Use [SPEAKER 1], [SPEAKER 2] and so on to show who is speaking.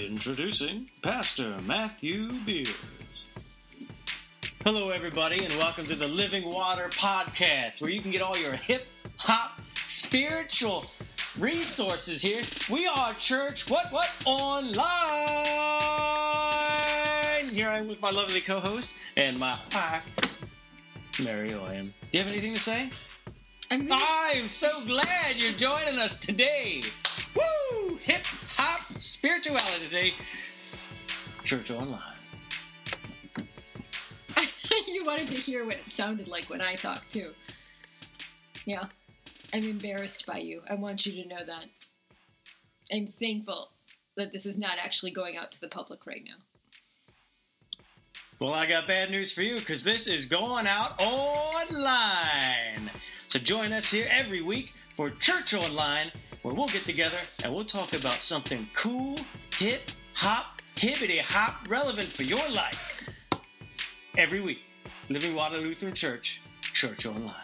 [SPEAKER 1] Introducing Pastor Matthew Beers. Hello, everybody, and welcome to the Living Water Podcast, where you can get all your hip hop spiritual resources here. We are church, what, what, online. Here I am with my lovely co host and my wife, Miriam. Do you have anything to say?
[SPEAKER 2] I'm really,
[SPEAKER 1] I'm so glad you're joining us today. Woo! Hip spirituality today. Church Online.
[SPEAKER 2] you wanted to hear what it sounded like when I talked too. Yeah, I'm embarrassed by you. I want you to know that. I'm thankful that this is not actually going out to the public right now.
[SPEAKER 1] Well, I got bad news for you because this is going out online. So join us here every week for Church Online, where we'll get together and we'll talk about something cool, hip, hop, hibbity hop, relevant for your life. Every week, Living Water Lutheran Church, Church Online.